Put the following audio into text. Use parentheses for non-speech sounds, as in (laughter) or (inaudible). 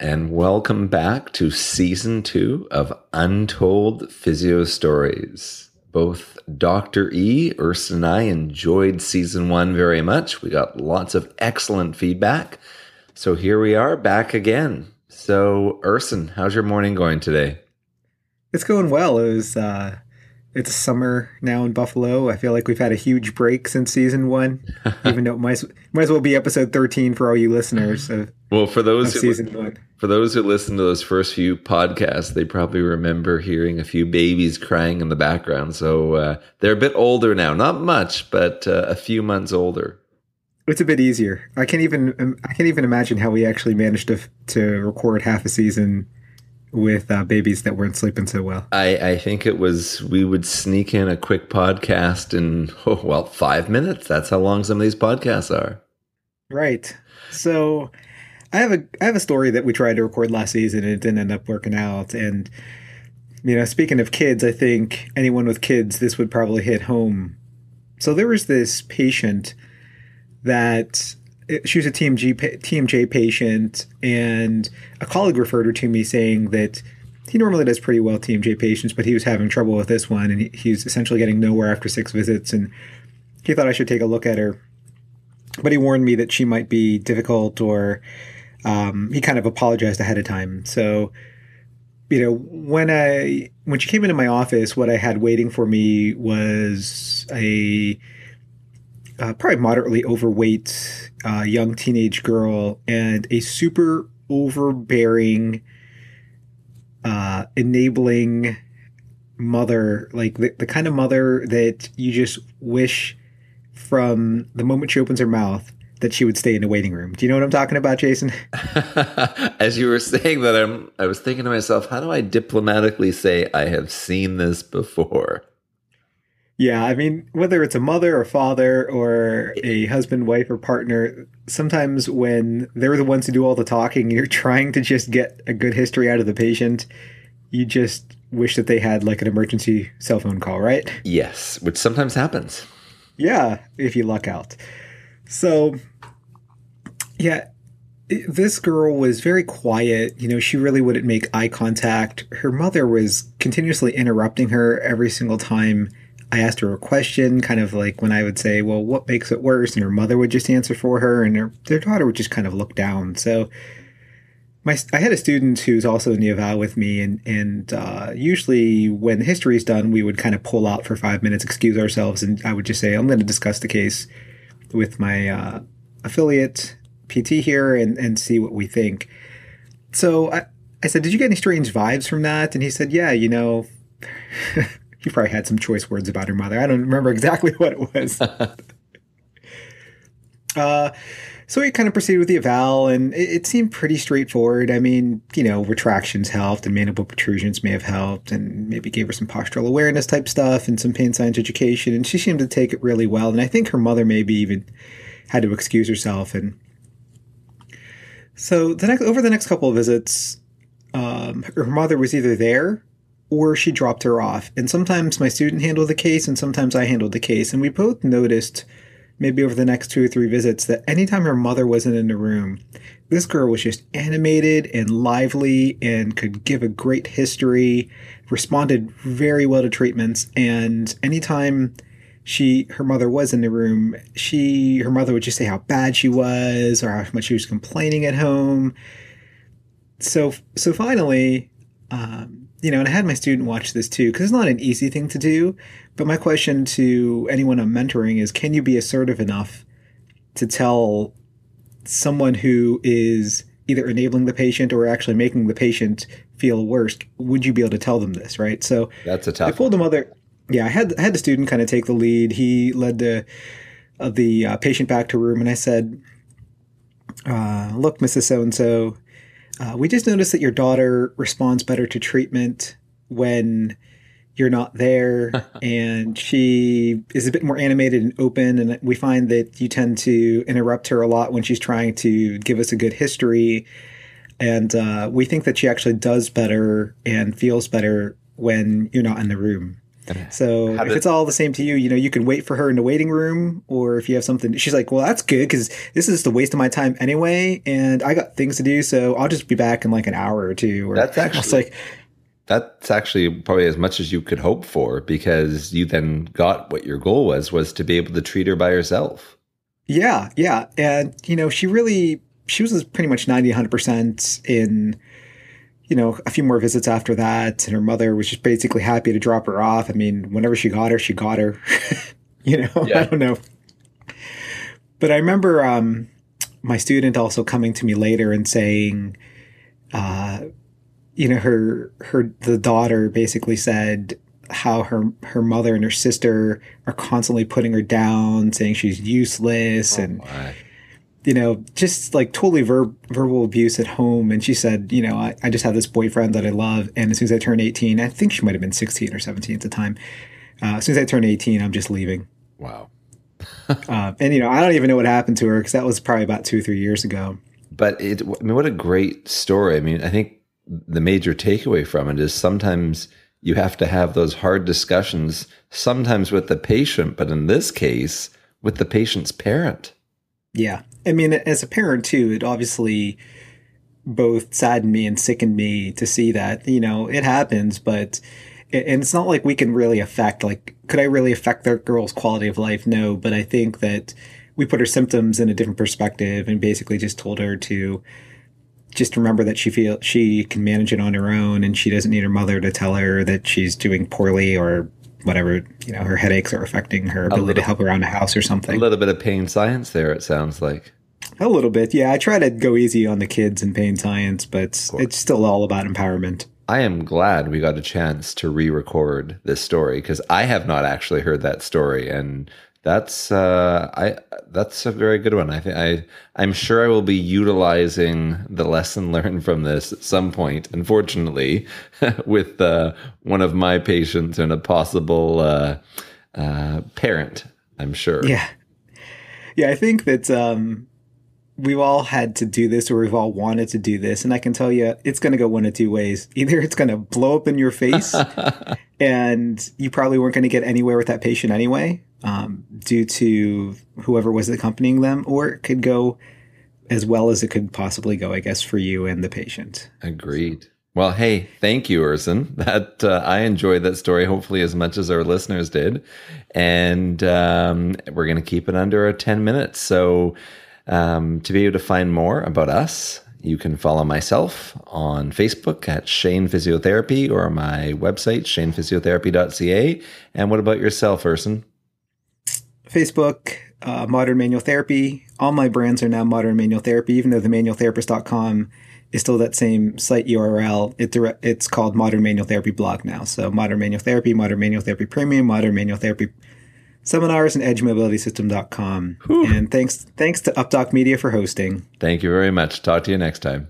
and welcome back to season two of Untold Physio Stories. Both Dr. E, Erson, and I enjoyed season one very much. We got lots of excellent feedback. So here we are back again. So, Erson, how's your morning going today? It's going well. It was uh, it's summer now in Buffalo. I feel like we've had a huge break since season one, (laughs) even though it might, might as well be episode 13 for all you listeners. Of, well, for those who, season one. For those who listen to those first few podcasts, they probably remember hearing a few babies crying in the background. So uh, they're a bit older now, not much, but uh, a few months older. It's a bit easier. I can't even I can't even imagine how we actually managed to to record half a season with uh, babies that weren't sleeping so well. I, I think it was we would sneak in a quick podcast in (laughs) oh, well five minutes. That's how long some of these podcasts are. Right. So I have a I have a story that we tried to record last season and it didn't end up working out. And you know, speaking of kids, I think anyone with kids, this would probably hit home. So there was this patient that she was a TMG TMJ patient, and a colleague referred her to me saying that he normally does pretty well TMJ patients, but he was having trouble with this one, and he, he's essentially getting nowhere after six visits, and he thought I should take a look at her, but he warned me that she might be difficult, or um, he kind of apologized ahead of time. So, you know, when I when she came into my office, what I had waiting for me was a uh, probably moderately overweight uh, young teenage girl and a super overbearing, uh, enabling mother, like the, the kind of mother that you just wish from the moment she opens her mouth that she would stay in the waiting room. Do you know what I'm talking about, Jason? (laughs) As you were saying that, I'm, I was thinking to myself, how do I diplomatically say I have seen this before? Yeah, I mean, whether it's a mother or father or a husband, wife, or partner, sometimes when they're the ones who do all the talking, (laughs) you're trying to just get a good history out of the patient. You just wish that they had like an emergency cell phone call, right? Yes, which sometimes happens. Yeah, if you luck out. So, yeah, this girl was very quiet. You know, she really wouldn't make eye contact. Her mother was continuously interrupting her every single time I asked her a question, kind of like when I would say, "Well, what makes it worse?" and her mother would just answer for her, and her their daughter would just kind of look down. So, my I had a student who's also in the eval with me, and and uh, usually when history is done, we would kind of pull out for five minutes, excuse ourselves, and I would just say, "I'm going to discuss the case with my uh, affiliate PT here, and and see what we think." So I I said, "Did you get any strange vibes from that?" And he said, "Yeah, you know." He probably had some choice words about her mother. I don't remember exactly (laughs) what it was. (laughs) uh, so we kind of proceeded with the eval, and it, it, seemed pretty straightforward. I mean, you know, retractions helped, and mandible protrusions may have helped, and maybe gave her some postural awareness type stuff and some pain science education, and she seemed to take it really well. And I think her mother maybe even had to excuse herself. And so the next over the next couple of visits, um, her mother was either there or she dropped her off. And sometimes my student handled the case and sometimes I handled the case. And we both noticed, maybe over the next two or three visits, that anytime her mother wasn't in the room, this girl was just animated and lively and could give a great history, responded very well to treatments. And anytime she her mother was in the room, she her mother would just say how bad she was or how much she was complaining at home. So so finally, um, you know, and I had my student watch this too, because it's not an easy thing to do. But my question to anyone I'm mentoring is can you be assertive enough to tell someone who is either enabling the patient or actually making the patient feel worse? Would you be able to tell them this, right? So that's a tough. I pulled the mother. Yeah, I had I had the student kind of take the lead. He led the uh, the uh, patient back to room, and I said, uh, "Look, Mrs. So and So, uh, we just noticed that your daughter responds better to treatment when you're not there (laughs) and she is a bit more animated and open and we find that you tend to interrupt her a lot when she's trying to give us a good history and uh, we think that she actually does better and feels better when you're not in the room so if it's all the same to you, you know, you can wait for her in the waiting room, or if you have something, she's like, "Well, that's good because this is just a waste of my time anyway, and I got things to do, so I'll just be back in like an hour or two. Or, That's actually like that's actually probably as much as you could hope for because you then got what your goal was was to be able to treat her by herself. Yeah, yeah. And, you know, she really, she was pretty much 90, 100% in, you know, a few more visits after that. And her mother was just basically happy to drop her off. I mean, whenever she got her, she got her. (laughs) you know, Yeah. I don't know. But I remember um, my student also coming to me later and saying, uh, you know, her her the daughter basically said how her her mother and her sister are constantly putting her down, saying she's useless, and Why? You know, just like totally ver- verbal abuse at home. And she said, you know, I, I just have this boyfriend that I love, and as soon as I turn eighteen, I think she might have been sixteen or seventeen at the time. Uh, as soon as I turn eighteen, I'm just leaving. Wow. Uh, (laughs) and you know, I don't even know what happened to her because that was probably about two or three years ago. But it, I mean, what a great story. I mean, I think the major takeaway from it is sometimes you have to have those hard discussions, sometimes with the patient, but in this case, with the patient's parent. Yeah. I mean, as a parent too, it obviously both saddened me and sickened me to see that, you know, it happens, but and it's not like we can really affect like could I really affect that girl's quality of life? No, but I think that we put her symptoms in a different perspective and basically just told her to just remember that she feel she can manage it on her own and she doesn't need her mother to tell her that she's doing poorly or whatever, you know, her headaches are affecting her ability little- to help around the house or something. A little bit of pain science there, it sounds like. A little bit, yeah. I try to go easy on the kids in pain science, but it's still all about empowerment. I am glad we got a chance to re-record this story because I have not actually heard that story, and that's uh, I that's a very good one. I think I I'm sure I will be utilizing the lesson (laughs) learned from this at some point. Unfortunately, (laughs) with uh, one of my patients and a possible uh, uh, parent, I'm sure. Yeah, yeah. I think that um, we've all had to do this, or we've all wanted to do this, and I can tell you, it's going to go one of two ways. (laughs) Either it's going to blow up in your face, and you probably weren't going to get anywhere with that patient anyway, um, due to whoever was accompanying them, or it could go as well as it could possibly go, I guess, for you and the patient. Agreed. Well, hey, thank you, Erson. (laughs) That uh, I enjoyed that story, hopefully as much as our listeners did, and um, we're going to keep it under a ten minutes. So, um, to be able to find more about us, you can follow myself on Facebook at Shane Physiotherapy or my website shanephysiotherapy.ca. And what about yourself, Erson? Facebook, uh, Modern Manual Therapy. All my brands are now Modern Manual Therapy, even though the manualtherapist.com is still that same site URL. It it's called Modern Manual Therapy blog now. So Modern Manual Therapy, Modern Manual Therapy Premium, Modern Manual Therapy seminars, and edgemobilitysystem.com. And thanks thanks to UpDoc Media for hosting. Thank you very much. Talk to you next time.